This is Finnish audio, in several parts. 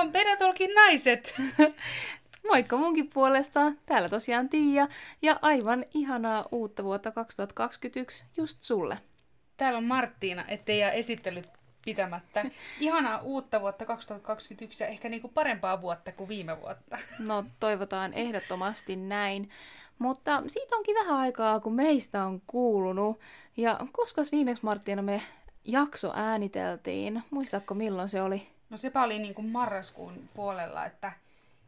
On Pedatolkin naiset. Moikka munkin puolesta. Täällä tosiaan Tiia ja aivan ihanaa uutta vuotta 2021 just sulle. Täällä on Marttiina, ettei jää esittelyt pitämättä. Ihanaa uutta vuotta 2021 ja ehkä niinku parempaa vuotta kuin viime vuotta. No toivotaan ehdottomasti näin. Mutta siitä onkin vähän aikaa, kun meistä on kuulunut. Ja koska viimeksi Marttiina me jakso ääniteltiin? Muistatko milloin se oli? No sepä oli niin kuin marraskuun puolella, että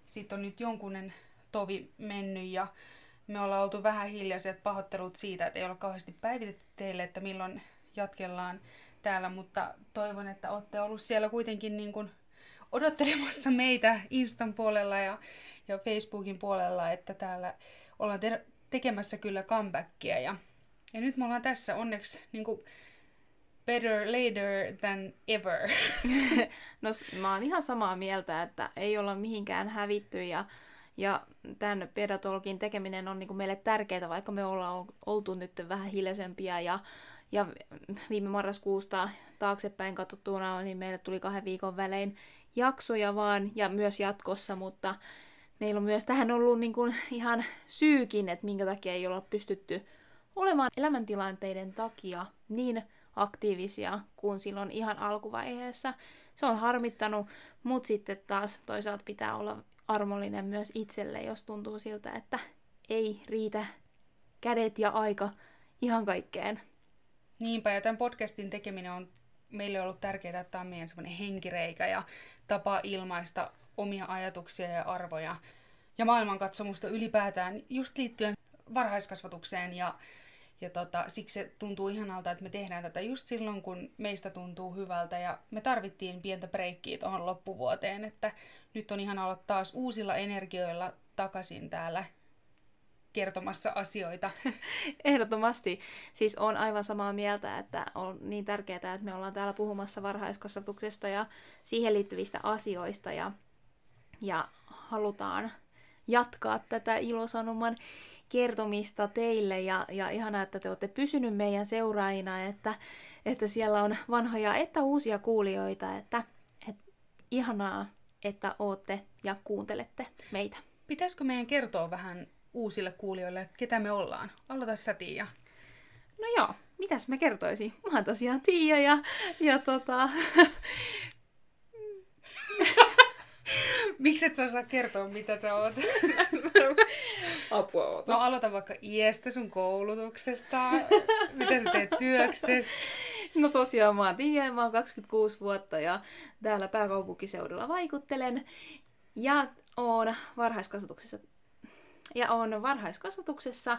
siitä on nyt jonkunen tovi mennyt ja me ollaan oltu vähän hiljaiset pahoittelut siitä, että ei ole kauheasti päivitetty teille, että milloin jatkellaan täällä, mutta toivon, että olette ollut siellä kuitenkin niin kuin odottelemassa meitä Instan puolella ja, ja Facebookin puolella, että täällä ollaan te- tekemässä kyllä comebackia ja, ja nyt me ollaan tässä. Onneksi niin kuin better later than ever. no mä oon ihan samaa mieltä, että ei olla mihinkään hävitty ja, ja tämän pedatolkin tekeminen on niin meille tärkeää, vaikka me ollaan oltu nyt vähän hiljaisempia ja, ja viime marraskuusta taaksepäin katsottuna, niin meille tuli kahden viikon välein jaksoja vaan ja myös jatkossa, mutta meillä on myös tähän ollut niin kuin ihan syykin, että minkä takia ei olla pystytty olemaan elämäntilanteiden takia niin aktiivisia kuin silloin ihan alkuvaiheessa. Se on harmittanut, mutta sitten taas toisaalta pitää olla armollinen myös itselle, jos tuntuu siltä, että ei riitä kädet ja aika ihan kaikkeen. Niinpä, ja tämän podcastin tekeminen on meille ollut tärkeää, että tämä on meidän semmoinen henkireikä ja tapa ilmaista omia ajatuksia ja arvoja ja maailmankatsomusta ylipäätään just liittyen varhaiskasvatukseen ja ja tota, siksi se tuntuu ihanalta, että me tehdään tätä just silloin, kun meistä tuntuu hyvältä. Ja me tarvittiin pientä breikkiä tuohon loppuvuoteen, että nyt on ihan olla taas uusilla energioilla takaisin täällä kertomassa asioita. Ehdottomasti. Siis on aivan samaa mieltä, että on niin tärkeää, että me ollaan täällä puhumassa varhaiskasvatuksesta ja siihen liittyvistä asioista ja, ja halutaan jatkaa tätä ilosanoman kertomista teille ja, ja ihanaa, että te olette pysynyt meidän seuraajina, että, että siellä on vanhoja että uusia kuulijoita, että, että ihanaa, että ootte ja kuuntelette meitä. Pitäisikö meidän kertoa vähän uusille kuulijoille, että ketä me ollaan? Aloita sä, Tiia. No joo, mitäs mä kertoisin? Mä oon tosiaan Tiia ja, ja tota... Miksi et sä osaa kertoa, mitä sä oot? Apua oota. No aloita vaikka iästä sun koulutuksesta. mitä sä teet työkses? No tosiaan mä oon Tiia, mä oon 26 vuotta ja täällä pääkaupunkiseudulla vaikuttelen. Ja oon varhaiskasvatuksessa ja on varhaiskasvatuksessa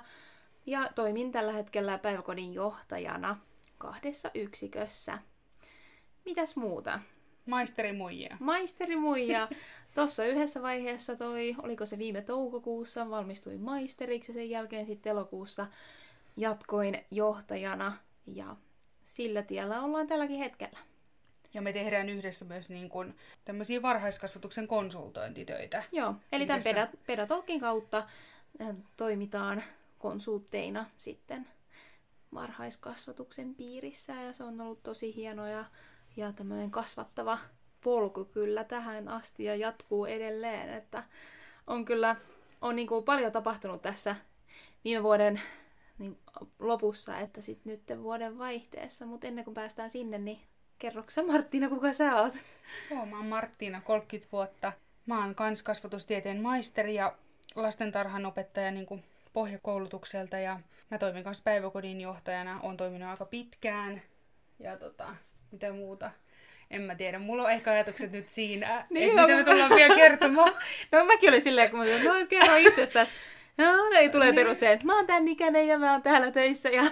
ja toimin tällä hetkellä päiväkodin johtajana kahdessa yksikössä. Mitäs muuta? Maisteri muija. Maisteri muija. Tuossa yhdessä vaiheessa toi, oliko se viime toukokuussa, valmistuin maisteriksi ja sen jälkeen sitten elokuussa jatkoin johtajana ja sillä tiellä ollaan tälläkin hetkellä. Ja me tehdään yhdessä myös niin kuin tämmöisiä varhaiskasvatuksen konsultointitöitä. Joo, eli tämän Pedat, Pedatolkin kautta toimitaan konsultteina sitten varhaiskasvatuksen piirissä ja se on ollut tosi hienoa ja, ja tämmöinen kasvattava polku kyllä tähän asti ja jatkuu edelleen, että on kyllä on niin kuin paljon tapahtunut tässä viime vuoden niin lopussa, että sitten nyt vuoden vaihteessa, mutta ennen kuin päästään sinne, niin kerroksä Marttiina, kuka sä oot? Joo, mä oon Marttiina, 30 vuotta. Mä oon kans kasvatustieteen maisteri ja lastentarhanopettaja niin kuin pohjakoulutukselta ja mä toimin kanssa päiväkodin johtajana, on toiminut aika pitkään ja tota, mitä muuta en mä tiedä, mulla on ehkä ajatukset nyt siinä, niin että mitä me tullaan vielä kertomaan. no mäkin olin silleen, kun mä olin, no kerro itsestäsi. No, ei tule niin. perus se, että mä oon tän ikäinen ja mä oon täällä töissä ja,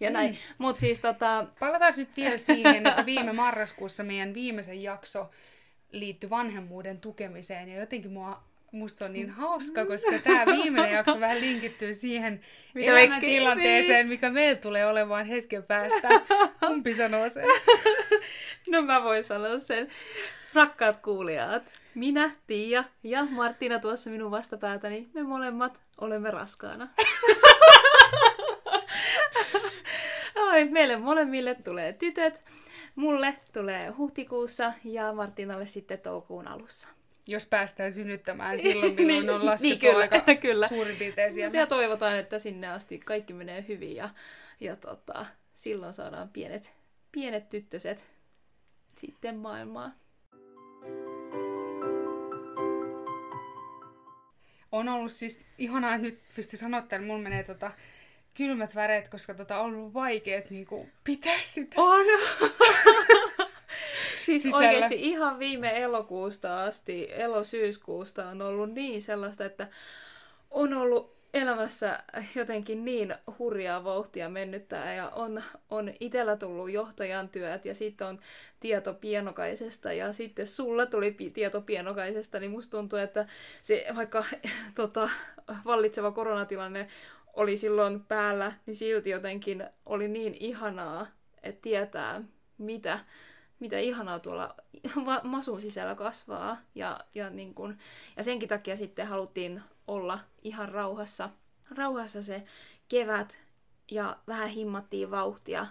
ja näin. Mm. Mut siis tota... Palataan nyt vielä siihen, että viime marraskuussa meidän viimeisen jakso liittyi vanhemmuuden tukemiseen ja jotenkin mua musta se on niin hauska, koska tämä viimeinen jakso vähän linkittyy siihen Mitä elämäntilanteeseen, mikä meillä tulee olemaan hetken päästä. Kumpi sanoo sen? No mä voin sanoa sen. Rakkaat kuulijat, minä, Tiia ja Martina tuossa minun vastapäätäni, me molemmat olemme raskaana. Ai, meille molemmille tulee tytöt. Mulle tulee huhtikuussa ja Martinalle sitten toukokuun alussa. Jos päästään synnyttämään silloin, milloin Niin, on laskettu niin, kyllä, aika kyllä. suurin piirtein siellä. Ja toivotaan, että sinne asti kaikki menee hyvin ja, ja tota, silloin saadaan pienet, pienet tyttöset sitten maailmaan. On ollut siis ihanaa, että nyt pysty sanoa että mulla menee tota kylmät väreet, koska tota on ollut vaikeet niinku pitää sitä. On! siis Sisällä. oikeasti ihan viime elokuusta asti, elosyyskuusta on ollut niin sellaista, että on ollut elämässä jotenkin niin hurjaa vauhtia mennyttää ja on, on itsellä tullut johtajan työt ja sitten on tieto pienokaisesta ja sitten sulla tuli pi- tieto pienokaisesta, niin musta tuntuu, että se vaikka tota, vallitseva koronatilanne oli silloin päällä, niin silti jotenkin oli niin ihanaa, että tietää, mitä, mitä ihanaa tuolla masun sisällä kasvaa. Ja, ja, niin kun, ja senkin takia sitten haluttiin olla ihan rauhassa, rauhassa se kevät ja vähän himmattiin vauhtia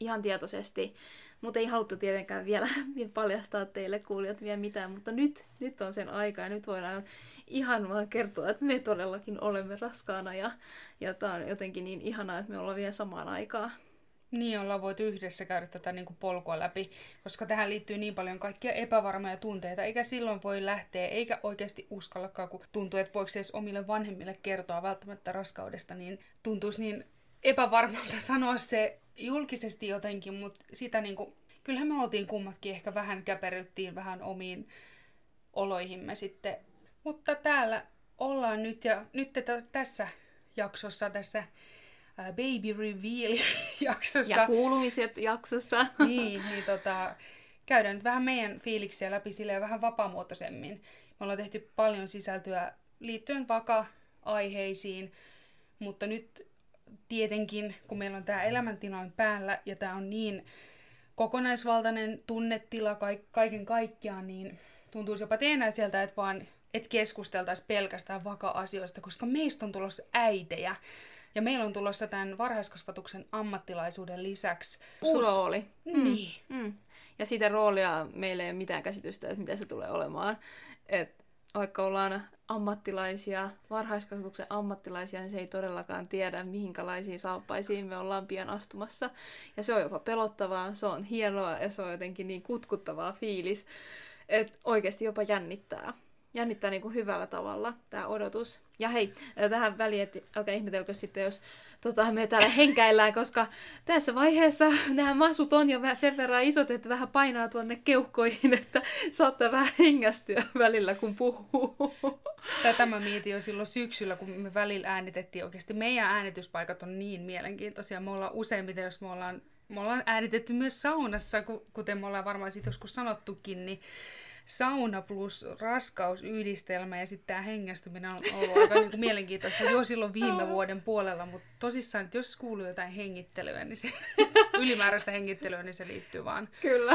ihan tietoisesti. Mutta ei haluttu tietenkään vielä paljastaa teille kuulijat vielä mitään, mutta nyt, nyt on sen aika ja nyt voidaan ihan vaan kertoa, että me todellakin olemme raskaana ja, ja tämä on jotenkin niin ihanaa, että me ollaan vielä samaan aikaan. Niin ollaan voitu yhdessä käydä tätä niin kuin polkua läpi, koska tähän liittyy niin paljon kaikkia epävarmoja tunteita, eikä silloin voi lähteä, eikä oikeasti uskallakaan, kun tuntuu, että voiko edes omille vanhemmille kertoa välttämättä raskaudesta, niin tuntuisi niin epävarmalta sanoa se julkisesti jotenkin, mutta sitä niin kuin, kyllähän me oltiin kummatkin ehkä vähän käperyttiin vähän omiin oloihimme sitten. Mutta täällä ollaan nyt ja nyt tässä jaksossa, tässä Baby Reveal-jaksossa. Ja kuulumiset jaksossa. niin, niin tota, käydään nyt vähän meidän fiiliksiä läpi silleen vähän vapaamuotoisemmin. Me ollaan tehty paljon sisältöä liittyen vaka-aiheisiin, mutta nyt tietenkin, kun meillä on tämä elämäntilanne päällä ja tämä on niin kokonaisvaltainen tunnetila kaiken kaikkiaan, niin tuntuisi jopa teenä sieltä, että vaan et keskusteltaisi pelkästään vaka-asioista, koska meistä on tulossa äitejä. Ja meillä on tulossa tämän varhaiskasvatuksen ammattilaisuuden lisäksi Uusi rooli. Niin. Mm. Ja siitä roolia meillä ei ole mitään käsitystä, että mitä se tulee olemaan. Et vaikka ollaan ammattilaisia, varhaiskasvatuksen ammattilaisia, niin se ei todellakaan tiedä, mihinkälaisiin saappaisiin me ollaan pian astumassa. Ja se on jopa pelottavaa, se on hienoa ja se on jotenkin niin kutkuttavaa fiilis, että oikeasti jopa jännittää. Jännittää niin kuin hyvällä tavalla tämä odotus. Ja hei, tähän väliin, että älkää ihmetelkö sitten, jos tota, me täällä henkäillään, koska tässä vaiheessa nämä masut on jo sen verran isot, että vähän painaa tuonne keuhkoihin, että saattaa vähän hengästyä välillä, kun puhuu. Tätä mä mietin jo silloin syksyllä, kun me välillä äänitettiin oikeasti. Meidän äänityspaikat on niin mielenkiintoisia. Me ollaan useimmiten, jos me ollaan, me ollaan äänitetty myös saunassa, kuten me ollaan varmaan sitten joskus sanottukin, niin sauna plus raskausyhdistelmä ja sitten tämä hengästyminen on ollut aika niinku mielenkiintoista jo silloin viime vuoden puolella, mutta tosissaan, että jos kuuluu jotain hengittelyä, niin se ylimääräistä hengittelyä, niin se liittyy vaan. Kyllä.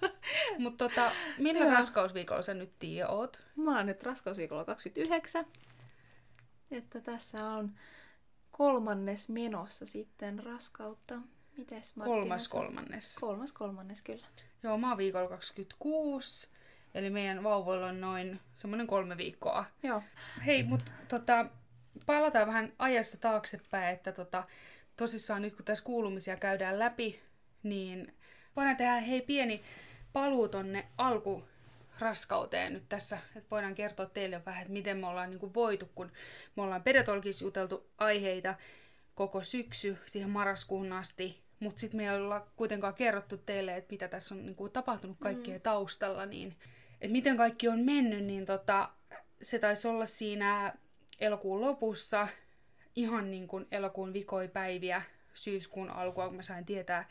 Mutta tota, millä Joo. raskausviikolla sä nyt Tiia oot? Mä oon nyt raskausviikolla 29. Että tässä on kolmannes menossa sitten raskautta. Mites Martina? Kolmas kolmannes. Kolmas kolmannes, kyllä. Joo, mä oon viikolla 26, eli meidän vauvoilla on noin semmoinen kolme viikkoa. Joo. Hei, mutta tota, palataan vähän ajassa taaksepäin, että tota, tosissaan nyt kun tässä kuulumisia käydään läpi, niin voidaan tehdä hei pieni paluu tonne alkuraskauteen nyt tässä, että voidaan kertoa teille vähän, että miten me ollaan niin voitu, kun me ollaan pedetolkissa juteltu aiheita koko syksy siihen marraskuun asti, mutta sitten me ei olla kuitenkaan kerrottu teille, että mitä tässä on niin kuin, tapahtunut kaikkien mm. taustalla, niin että miten kaikki on mennyt, niin tota, se taisi olla siinä elokuun lopussa, ihan niin kuin elokuun vikoipäiviä, syyskuun alkua, kun mä sain tietää,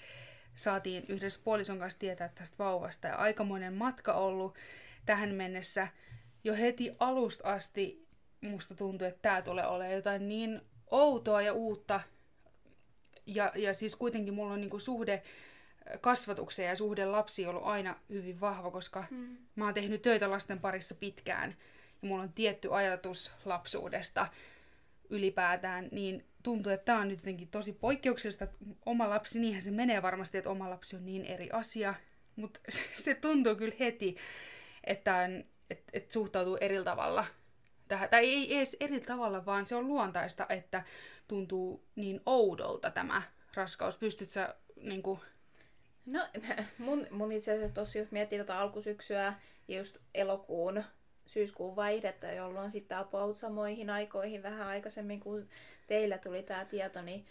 saatiin yhdessä puolison kanssa tietää tästä vauvasta. Ja aikamoinen matka ollut tähän mennessä. Jo heti alusta asti musta tuntui, että tämä tulee olemaan jotain niin outoa ja uutta. Ja, ja siis kuitenkin mulla on niinku suhde kasvatukseen ja suhde lapsiin ollut aina hyvin vahva, koska mm. mä oon tehnyt töitä lasten parissa pitkään ja mulla on tietty ajatus lapsuudesta ylipäätään, niin tuntuu, että tämä on nyt jotenkin tosi poikkeuksellista, että oma lapsi, niinhän se menee varmasti, että oma lapsi on niin eri asia, mutta se tuntuu kyllä heti, että on et, et suhtautuu eri tavalla tähän. Tai ei edes eri tavalla, vaan se on luontaista, että tuntuu niin oudolta tämä raskaus. Pystyt sä niin kuin... No mun, mun itse asiassa tossa, jos miettii tota alkusyksyä just elokuun syyskuun vaihdetta, jolloin sitten about samoihin aikoihin vähän aikaisemmin, kun teillä tuli tämä tieto, niin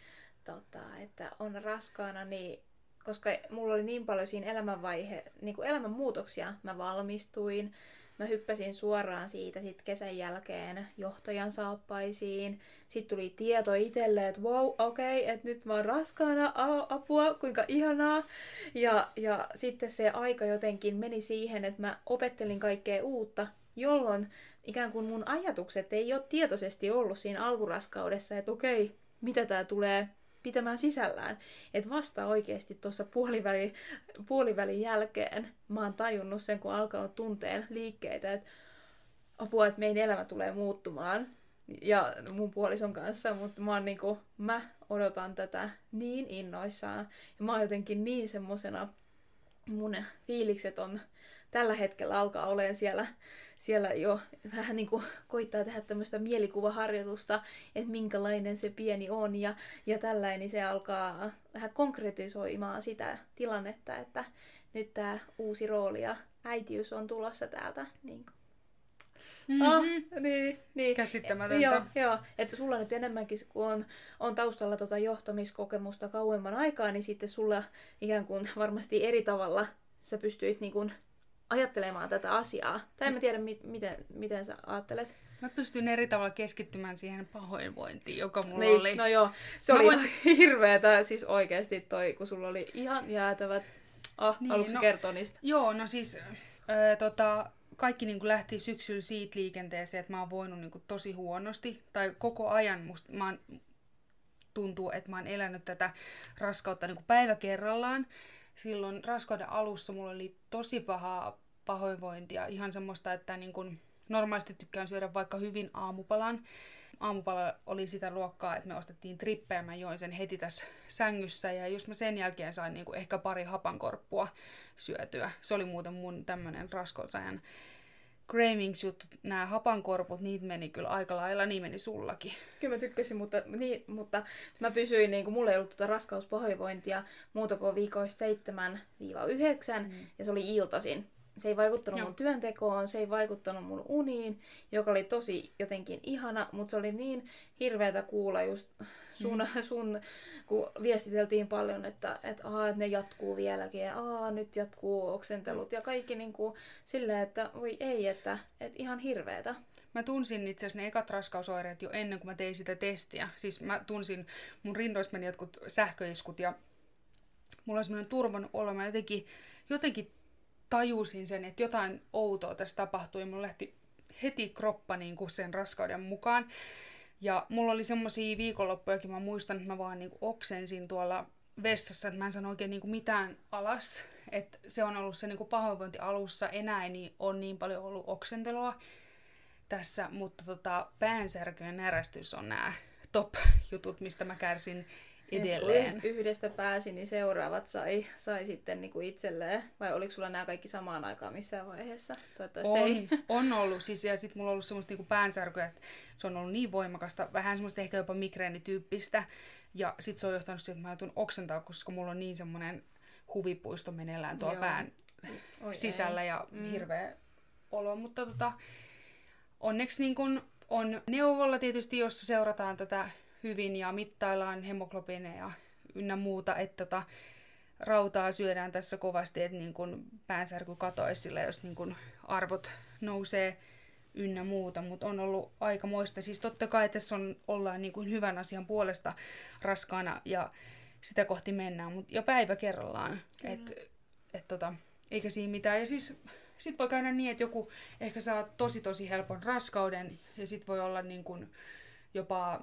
tota, että on raskaana, niin koska mulla oli niin paljon siinä elämänvaihe, niin kuin elämänmuutoksia, mä valmistuin, mä hyppäsin suoraan siitä sit kesän jälkeen johtajan saappaisiin. Sitten tuli tieto itselle, että wow, okei, okay, että nyt mä oon raskaana, apua, kuinka ihanaa. Ja, ja sitten se aika jotenkin meni siihen, että mä opettelin kaikkea uutta, jolloin ikään kuin mun ajatukset ei ole tietoisesti ollut siinä alkuraskaudessa, että okei, okay, mitä tää tulee pitämään sisällään. Että vasta oikeasti tuossa puolivälin, puolivälin jälkeen mä oon tajunnut sen, kun alkanut tunteen liikkeitä, että apua, että meidän elämä tulee muuttumaan ja mun puolison kanssa, mutta mä, oon niinku, mä odotan tätä niin innoissaan ja mä oon jotenkin niin semmosena, mun fiilikset on tällä hetkellä alkaa olemaan siellä siellä jo vähän niin kuin koittaa tehdä tämmöistä mielikuvaharjoitusta, että minkälainen se pieni on ja, ja tällainen, niin se alkaa vähän konkretisoimaan sitä tilannetta, että nyt tämä uusi rooli ja äitiys on tulossa täältä. Niin kuin. Mm-hmm. Ah, niin, niin. Käsittämätöntä. Joo, joo, että sulla nyt enemmänkin, kun on, on taustalla tota johtamiskokemusta kauemman aikaa, niin sitten sulla ikään kuin varmasti eri tavalla sä pystyit niin kuin ajattelemaan tätä asiaa. Tai en mä tiedä, mi- miten, miten sä ajattelet. Mä pystyn eri tavalla keskittymään siihen pahoinvointiin, joka mulla niin, oli. No joo, se mä oli voisin... hirveetä siis oikeasti toi, kun sulla oli ihan jäätävät... Ah, niin, haluatko no, kertoa niistä? Joo, no siis äh, tota, kaikki niin kuin lähti syksyllä siitä liikenteeseen, että mä oon voinut niin kuin tosi huonosti. Tai koko ajan musta, mä oon, tuntuu, että mä oon elänyt tätä raskautta niin kuin päivä kerrallaan silloin raskauden alussa mulla oli tosi pahaa pahoinvointia. Ihan semmoista, että niin kun normaalisti tykkään syödä vaikka hyvin aamupalan. Aamupala oli sitä luokkaa, että me ostettiin trippejä, mä join sen heti tässä sängyssä ja just mä sen jälkeen sain niin kuin ehkä pari hapankorppua syötyä. Se oli muuten mun tämmönen raskausajan cravings juttu, nämä hapankorput, niitä meni kyllä aika lailla, niin meni sullakin. Kyllä mä tykkäsin, mutta, niin, mutta mä pysyin, niin kuin mulla ei ollut tuota raskauspahoinvointia muuta kuin viikoista 7-9, mm. ja se oli iltasin. Se ei vaikuttanut Joo. mun työntekoon, se ei vaikuttanut mun uniin, joka oli tosi jotenkin ihana, mutta se oli niin hirveätä kuulla just sun, mm. sun kun viestiteltiin paljon, että, että, aa, että ne jatkuu vieläkin ja aa, nyt jatkuu oksentelut ja kaikki niin kuin silleen, että voi ei, että, että ihan hirveätä. Mä tunsin itse asiassa ne ekat raskausoireet jo ennen kuin mä tein sitä testiä. Siis mä tunsin, mun rindoista meni jotkut sähköiskut ja mulla oli semmoinen turvan olo. Mä jotenkin, jotenkin tajusin sen, että jotain outoa tässä tapahtui. Mulla lähti heti kroppa niin kuin sen raskauden mukaan. Ja mulla oli semmosia viikonloppujakin, mä muistan, että mä vaan niin kuin oksensin tuolla vessassa, että mä en sano oikein niin kuin mitään alas. Että se on ollut se niin kuin pahoinvointi alussa, enää niin, on niin paljon ollut oksentelua tässä, mutta tota, päänsärky ja närästys on nämä top-jutut, mistä mä kärsin edelleen. Et yhdestä pääsi, niin seuraavat sai, sai sitten niinku itselleen. Vai oliko sulla nämä kaikki samaan aikaan missään vaiheessa? Toivottavasti on, ei. on ollut. Siis, ja sitten mulla on ollut semmoista niinku päänsärkyä, että se on ollut niin voimakasta, vähän semmoista ehkä jopa migreenityyppistä. Ja sitten se on johtanut siihen, että mä joutun oksentaa, koska mulla on niin semmoinen huvipuisto meneillään tuolla pään Oi sisällä ei. ja mm. hirveä olo. Mutta tota, onneksi niin kun on neuvolla tietysti, jossa seurataan tätä hyvin ja mittaillaan hemoglobiineja ynnä muuta, että tota, rautaa syödään tässä kovasti, että niin kun päänsärky katoisi sillä, jos niin kun arvot nousee ynnä muuta, mutta on ollut aika moista. Siis totta kai tässä on, ollaan niin kuin hyvän asian puolesta raskaana ja sitä kohti mennään, mutta jo päivä kerrallaan. Et, et tota, eikä siinä mitään. Ja siis sit voi käydä niin, että joku ehkä saa tosi tosi helpon raskauden ja sit voi olla niin kuin jopa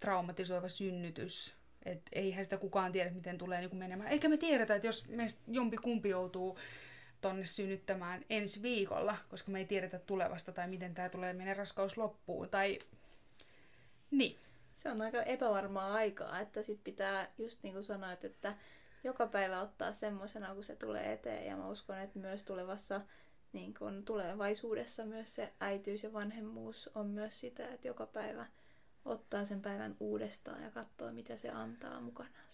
traumatisoiva synnytys. Et eihän sitä kukaan tiedä, miten tulee niin menemään. Eikä me tiedetä, että jos meistä jompi kumpi joutuu tonne synnyttämään ensi viikolla, koska me ei tiedetä tulevasta tai miten tämä tulee meidän raskaus loppuun. Tai... Niin. Se on aika epävarmaa aikaa, että sit pitää, just niin kuin sanoit, että joka päivä ottaa semmoisena, kun se tulee eteen. Ja mä uskon, että myös tulevassa niin kun tulevaisuudessa myös se äityys ja vanhemmuus on myös sitä, että joka päivä ottaa sen päivän uudestaan ja katsoo, mitä se antaa mukanaan.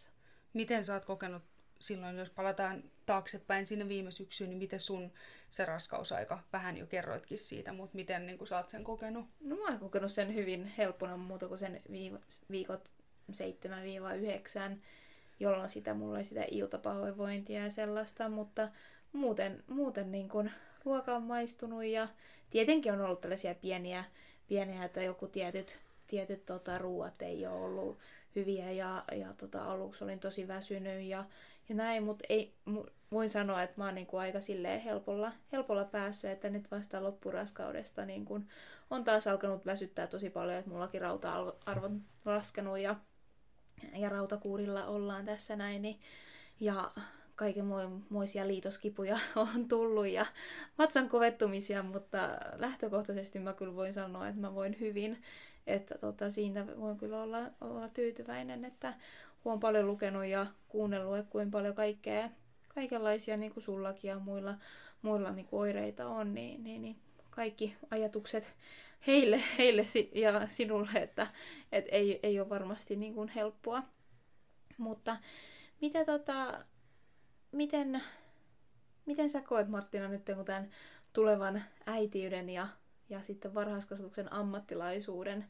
Miten sä oot kokenut silloin, jos palataan taaksepäin sinne viime syksyyn, niin miten sun se raskausaika, vähän jo kerroitkin siitä, mutta miten niin sä oot sen kokenut? No mä oon kokenut sen hyvin helppona muuta kuin sen viikot 7-9, jolloin sitä mulla oli sitä iltapahoinvointia ja sellaista, mutta muuten, muuten niin kun ruoka on maistunut ja tietenkin on ollut tällaisia pieniä, pieniä että joku tietyt, tietyt tota, ruuat ei ole ollut hyviä ja, ja tota, aluksi olin tosi väsynyt ja, ja näin, mutta ei, voin sanoa, että mä oon niin kuin aika silleen helpolla, helpolla päässyt, että nyt vasta loppuraskaudesta niin kuin on taas alkanut väsyttää tosi paljon, että mullakin rauta-arvot laskenut ja, ja rautakuurilla ollaan tässä näin, niin, ja kaikenmoisia liitoskipuja on tullut ja vatsan kovettumisia, mutta lähtökohtaisesti mä kyllä voin sanoa, että mä voin hyvin, että tota, siitä voin kyllä olla, olla tyytyväinen, että olen paljon lukenut ja kuunnellut, että kuinka paljon kaikkea, kaikenlaisia niin kuin sullakin ja muilla, muilla niin kuin oireita on, niin, niin, niin kaikki ajatukset heille, heille ja sinulle, että, että ei, ei ole varmasti niin kuin helppoa. Mutta mitä tota, miten, miten sä koet Martina nyt kun tämän tulevan äitiyden ja, ja sitten varhaiskasvatuksen ammattilaisuuden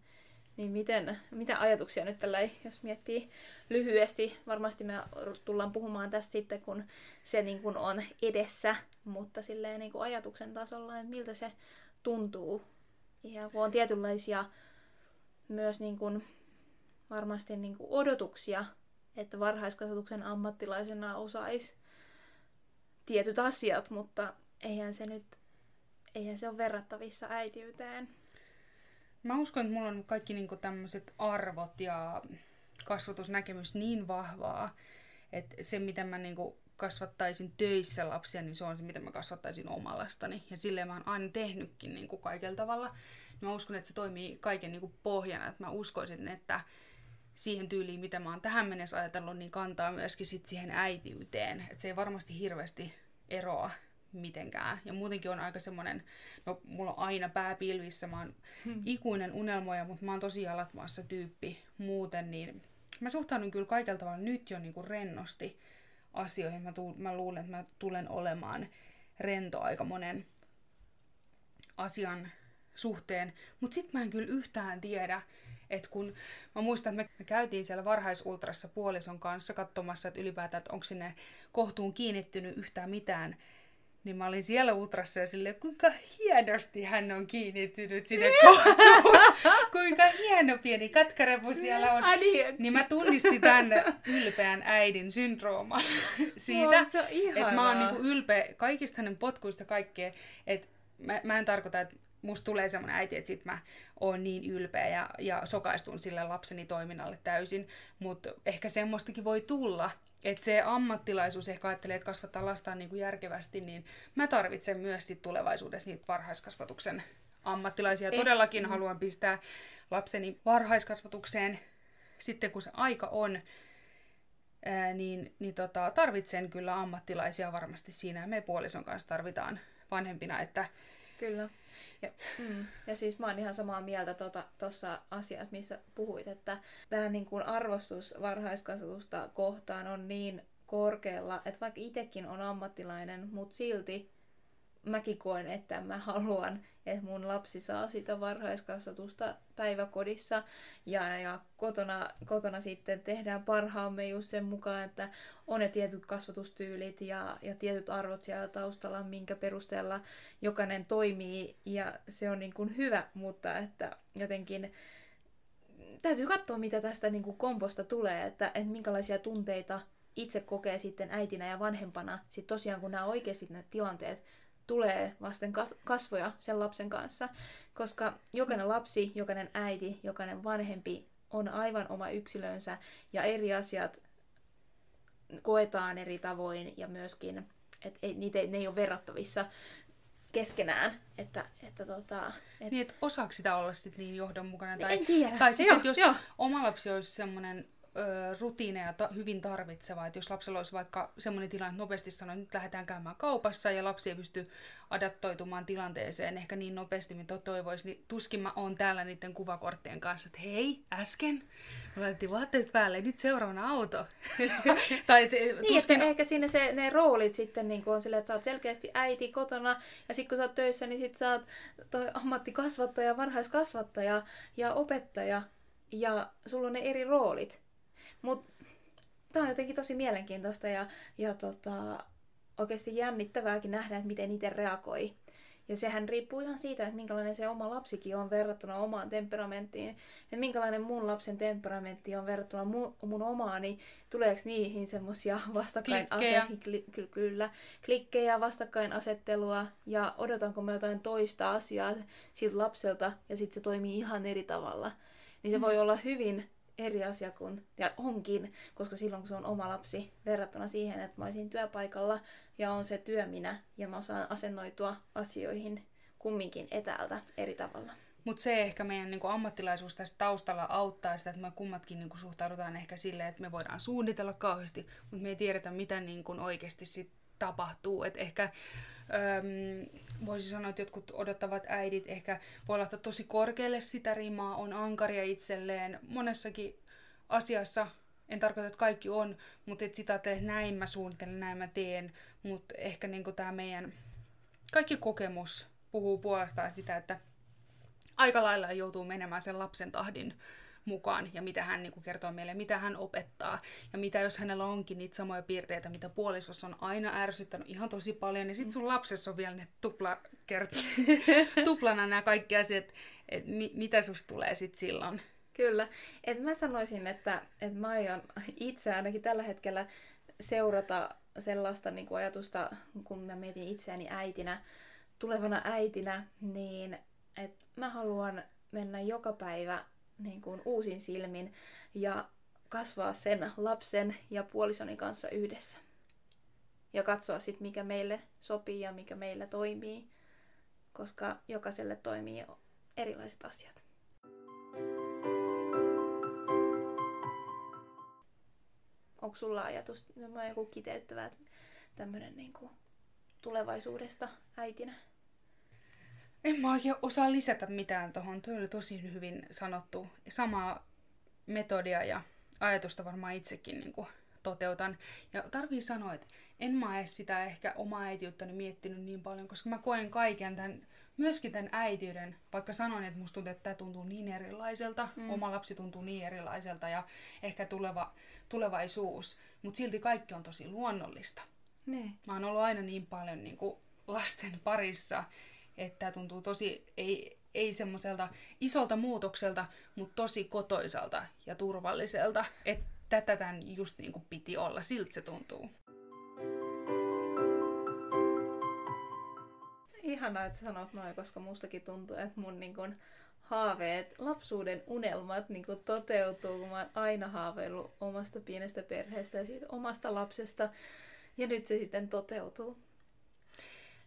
niin miten, mitä ajatuksia nyt tällä, jos miettii lyhyesti, varmasti me tullaan puhumaan tässä sitten, kun se niin kuin on edessä, mutta silleen niin kuin ajatuksen tasolla, että miltä se tuntuu. Ja kun on tietynlaisia myös niin kuin, varmasti niin kuin odotuksia, että varhaiskasvatuksen ammattilaisena osaisi tietyt asiat, mutta eihän se nyt, eihän se ole verrattavissa äitiyteen. Mä uskon, että mulla on kaikki niinku tämmöiset arvot ja kasvatusnäkemys niin vahvaa, että se, mitä mä niinku kasvattaisin töissä lapsia, niin se on se, mitä mä kasvattaisin omalastani. Ja silleen mä oon aina tehnytkin niin kuin kaikella tavalla. Ja mä uskon, että se toimii kaiken niin kuin pohjana. Että mä uskoisin, että siihen tyyliin, mitä mä oon tähän mennessä ajatellut, niin kantaa myöskin sit siihen äitiyteen. Että se ei varmasti hirveästi eroa mitenkään. Ja muutenkin on aika semmoinen, no mulla on aina pää pilvissä, mä oon hmm. ikuinen unelmoja, mutta mä oon tosi alatmaassa tyyppi muuten, niin mä suhtaudun kyllä kaikella tavalla nyt jo niinku rennosti asioihin. Mä, tuul, mä luulen, että mä tulen olemaan rento aika monen asian suhteen, mutta sit mä en kyllä yhtään tiedä, että kun mä muistan, että me, me käytiin siellä varhaisultrassa puolison kanssa katsomassa, että ylipäätään, että onko sinne kohtuun kiinnittynyt yhtään mitään niin mä olin siellä ultrassa ja silleen, kuinka hienosti hän on kiinnittynyt sinne kohtuun. kuinka hieno pieni katkarepu siellä on. Niin. niin mä tunnistin tämän ylpeän äidin syndrooman siitä, oh, että mä oon niinku ylpeä kaikista hänen potkuista kaikkea. Että mä, mä en tarkoita, että musta tulee semmoinen äiti, että sit mä oon niin ylpeä ja, ja sokaistun sille lapseni toiminnalle täysin. Mutta ehkä semmoistakin voi tulla, että se ammattilaisuus ehkä ajattelee, että kasvattaa lastaan niin kuin järkevästi, niin mä tarvitsen myös sit tulevaisuudessa niitä varhaiskasvatuksen ammattilaisia. Eh. Todellakin mm. haluan pistää lapseni varhaiskasvatukseen sitten, kun se aika on, ää, niin, niin tota, tarvitsen kyllä ammattilaisia varmasti siinä. Ja me puolison kanssa tarvitaan vanhempina, että Kyllä. Ja, mm, ja siis mä oon ihan samaa mieltä tuossa tota, asiassa, mistä puhuit, että tämä niin kuin arvostus varhaiskasvatusta kohtaan on niin korkealla, että vaikka itsekin on ammattilainen, mutta silti mäkin koen, että mä haluan, että mun lapsi saa sitä varhaiskasvatusta päiväkodissa. Ja, ja kotona, kotona sitten tehdään parhaamme just sen mukaan, että on ne tietyt kasvatustyylit ja, ja tietyt arvot siellä taustalla, minkä perusteella jokainen toimii. Ja se on niin kuin hyvä, mutta että jotenkin täytyy katsoa, mitä tästä niin kuin komposta tulee, että, että minkälaisia tunteita itse kokee sitten äitinä ja vanhempana, sitten tosiaan kun nämä oikeasti ne tilanteet tulee vasten kasvoja sen lapsen kanssa, koska jokainen lapsi, jokainen äiti, jokainen vanhempi on aivan oma yksilönsä ja eri asiat koetaan eri tavoin ja myöskin, että ei, niitä, ne ei ole verrattavissa keskenään. Että, että tota, et... Niin, että osaako sitä olla sit niin johdonmukainen? Tai, en tiedä. Tai sitten, jos jo. oma lapsi olisi semmoinen ö, rutiineja ta- hyvin tarvitseva. Että jos lapsella olisi vaikka semmoinen tilanne, että nopeasti sanoo, että nyt lähdetään käymään kaupassa ja lapsi ei pysty adaptoitumaan tilanteeseen ehkä niin nopeasti, mitä toivoisi, niin tuskin mä oon täällä niiden kuvakorttien kanssa, että hei, äsken me laitettiin vaatteet päälle, nyt seuraavana auto. tai et, niin, tuskin... ehkä siinä se, ne roolit sitten niin on silleen, että sä oot selkeästi äiti kotona, ja sitten kun sä oot töissä, niin sit sä oot toi ammattikasvattaja, varhaiskasvattaja ja opettaja, ja sulla on ne eri roolit. Mutta tämä on jotenkin tosi mielenkiintoista ja, ja tota, oikeasti jännittävääkin nähdä, että miten itse reagoi. Ja sehän riippuu ihan siitä, että minkälainen se oma lapsikin on verrattuna omaan temperamenttiin. Että minkälainen mun lapsen temperamentti on verrattuna mun, mun omaani. Tuleeko niihin semmosia vastakkain kli, kyllä, klikkejä, vastakkainasettelua ja odotanko mä jotain toista asiaa siltä lapselta ja sitten se toimii ihan eri tavalla. Niin se mm. voi olla hyvin eri asia kuin, ja onkin, koska silloin kun se on oma lapsi, verrattuna siihen, että mä olisin työpaikalla ja on se työ minä, ja mä osaan asennoitua asioihin kumminkin etäältä eri tavalla. Mutta se ehkä meidän niin ammattilaisuus tässä taustalla auttaa sitä, että me kummatkin niin suhtaudutaan ehkä silleen, että me voidaan suunnitella kauheasti, mutta me ei tiedetä, mitä niin oikeasti sit tapahtuu. Et ehkä Öm, voisi sanoa, että jotkut odottavat äidit ehkä voi laittaa tosi korkealle sitä rimaa, on ankaria itselleen. Monessakin asiassa, en tarkoita, että kaikki on, mutta et sitä että näin mä suunnittelen, näin mä teen, mutta ehkä niin tämä meidän kaikki kokemus puhuu puolestaan sitä, että aika lailla joutuu menemään sen lapsen tahdin mukaan ja mitä hän niin kuin, kertoo meille, mitä hän opettaa. Ja mitä jos hänellä onkin niitä samoja piirteitä, mitä puolisossa on aina ärsyttänyt ihan tosi paljon, niin sitten sun lapsessa on vielä ne tupla kert- tuplana nämä kaikki asiat, että mi- mitä susta tulee sitten silloin. Kyllä. Et mä sanoisin, että, että mä aion itse ainakin tällä hetkellä seurata sellaista niin kuin ajatusta, kun mä mietin itseäni äitinä, tulevana äitinä, niin että mä haluan mennä joka päivä niin kuin uusin silmin ja kasvaa sen lapsen ja puolisoni kanssa yhdessä. Ja katsoa sitten, mikä meille sopii ja mikä meille toimii, koska jokaiselle toimii erilaiset asiat. Onko sulla ajatus, joku kiteyttävä tämmöinen niin tulevaisuudesta äitinä? En mä oikein osaa lisätä mitään tuohon. Tuo oli tosi hyvin sanottu. Samaa metodia ja ajatusta varmaan itsekin niin kuin toteutan. Ja tarvii sanoa, että en mä edes sitä ehkä omaa äitiyttäni miettinyt niin paljon, koska mä koen kaiken tämän, myöskin tämän äitiyden, vaikka sanoin, että musta tuntuu, että tämä tuntuu niin erilaiselta, mm. oma lapsi tuntuu niin erilaiselta ja ehkä tuleva, tulevaisuus, mutta silti kaikki on tosi luonnollista. Ne. Mä oon ollut aina niin paljon niin kuin lasten parissa, että tämä tuntuu tosi, ei, ei semmoiselta isolta muutokselta, mutta tosi kotoisalta ja turvalliselta. Että tätä tämän just niin kuin piti olla, siltä se tuntuu. Ihanaa, että sanot noin, koska mustakin tuntuu, että mun niin kun haaveet, lapsuuden unelmat niin kun toteutuu, kun mä oon aina haaveillut omasta pienestä perheestä ja siitä omasta lapsesta. Ja nyt se sitten toteutuu.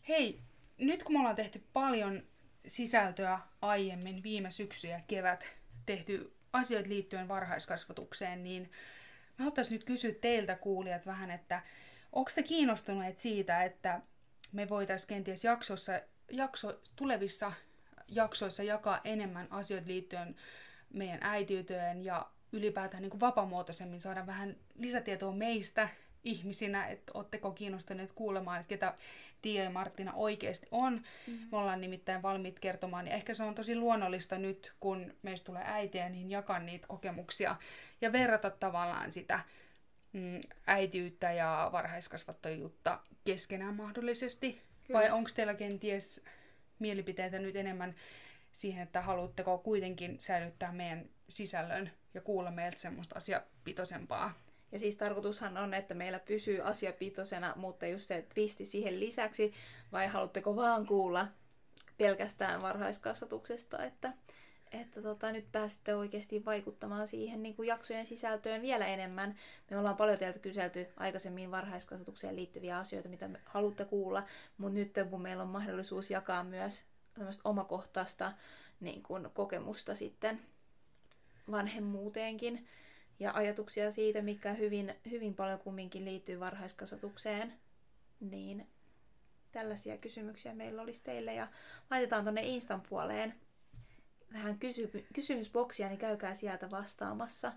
Hei, nyt kun me ollaan tehty paljon sisältöä aiemmin, viime syksy ja kevät, tehty asioita liittyen varhaiskasvatukseen, niin mä haluaisin nyt kysyä teiltä kuulijat vähän, että onko te kiinnostuneet siitä, että me voitaisiin kenties jaksossa, jakso, tulevissa jaksoissa jakaa enemmän asioita liittyen meidän äitiyteen ja ylipäätään niin kuin vapaamuotoisemmin saada vähän lisätietoa meistä, ihmisinä, että oletteko kiinnostuneet kuulemaan, että ketä Tiia ja Martina oikeasti on. Mm-hmm. Me ollaan nimittäin valmiit kertomaan, ja ehkä se on tosi luonnollista nyt, kun meistä tulee äitiä, niin jakaa niitä kokemuksia ja verrata tavallaan sitä mm, äitiyttä ja varhaiskasvattajuutta keskenään mahdollisesti. Kyllä. Vai onko teillä kenties mielipiteitä nyt enemmän siihen, että haluatteko kuitenkin säilyttää meidän sisällön ja kuulla meiltä semmoista asiapitoisempaa ja siis tarkoitushan on, että meillä pysyy asia pitosena, mutta just se twisti siihen lisäksi, vai haluatteko vaan kuulla pelkästään varhaiskasvatuksesta, että, että tota, nyt pääsette oikeasti vaikuttamaan siihen niin kuin jaksojen sisältöön vielä enemmän. Me ollaan paljon teiltä kyselty aikaisemmin varhaiskasvatukseen liittyviä asioita, mitä me haluatte kuulla, mutta nyt kun meillä on mahdollisuus jakaa myös omakohtaista niin kuin, kokemusta sitten vanhemmuuteenkin, ja ajatuksia siitä, mikä hyvin, hyvin paljon kumminkin liittyy varhaiskasvatukseen, niin tällaisia kysymyksiä meillä olisi teille. Ja laitetaan tuonne Instan puoleen vähän kysy- kysymysboksia, niin käykää sieltä vastaamassa.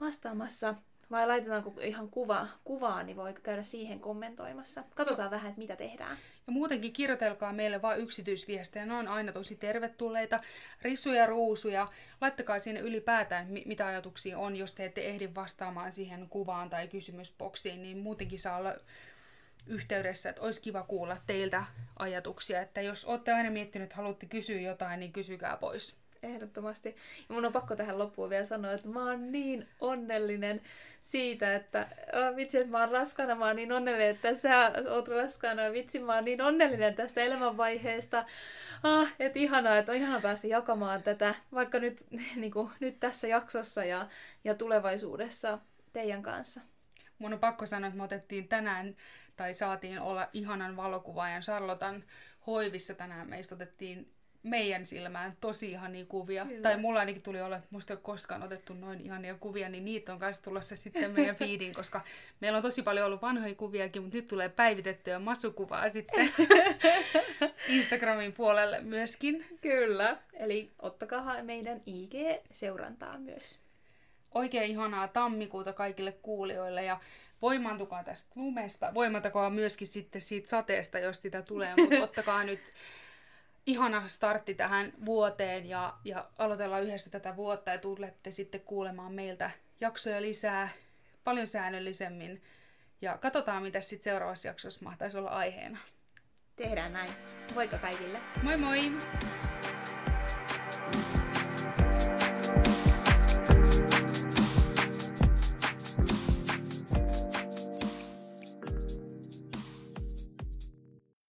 vastaamassa. Vai laitetaanko ihan kuva, kuvaa, niin voi käydä siihen kommentoimassa. Katsotaan no. vähän, että mitä tehdään. Ja muutenkin kirjoitelkaa meille vain yksityisviestejä. Ne on aina tosi tervetulleita. Rissuja, ruusuja. Laittakaa sinne ylipäätään, mitä ajatuksia on. Jos te ette ehdi vastaamaan siihen kuvaan tai kysymysboksiin, niin muutenkin saa olla yhteydessä, että olisi kiva kuulla teiltä ajatuksia. Että jos olette aina miettinyt, haluatte kysyä jotain, niin kysykää pois. Ehdottomasti. Ja mun on pakko tähän loppuun vielä sanoa, että mä oon niin onnellinen siitä, että oh, vitsi, että mä oon raskana, mä oon niin onnellinen, että sä oot raskana, vitsi, mä oon niin onnellinen tästä elämänvaiheesta. Ah, että ihanaa, että on ihanaa päästä jakamaan tätä, vaikka nyt, niin kuin, nyt tässä jaksossa ja, ja tulevaisuudessa teidän kanssa. Mun on pakko sanoa, että me otettiin tänään, tai saatiin olla ihanan valokuvaajan Charlotan hoivissa tänään. Meistä otettiin meidän silmään tosi ihania kuvia. Kyllä. Tai mulla ainakin tuli olla, että musta ei ole koskaan otettu noin ihania kuvia, niin niitä on kanssa tulossa sitten meidän feediin, koska meillä on tosi paljon ollut vanhoja kuviakin, mutta nyt tulee päivitettyä massukuvaa sitten Instagramin puolelle myöskin. Kyllä, eli ottakaa meidän IG-seurantaa myös. Oikein ihanaa tammikuuta kaikille kuulijoille ja voimaantukaa tästä lumesta, voimantakaa myöskin sitten siitä sateesta, jos sitä tulee, mutta ottakaa nyt ihana startti tähän vuoteen ja, ja aloitellaan yhdessä tätä vuotta ja tulette sitten kuulemaan meiltä jaksoja lisää paljon säännöllisemmin. Ja katsotaan, mitä sitten seuraavassa jaksossa mahtaisi olla aiheena. Tehdään näin. Moikka kaikille. Moi moi!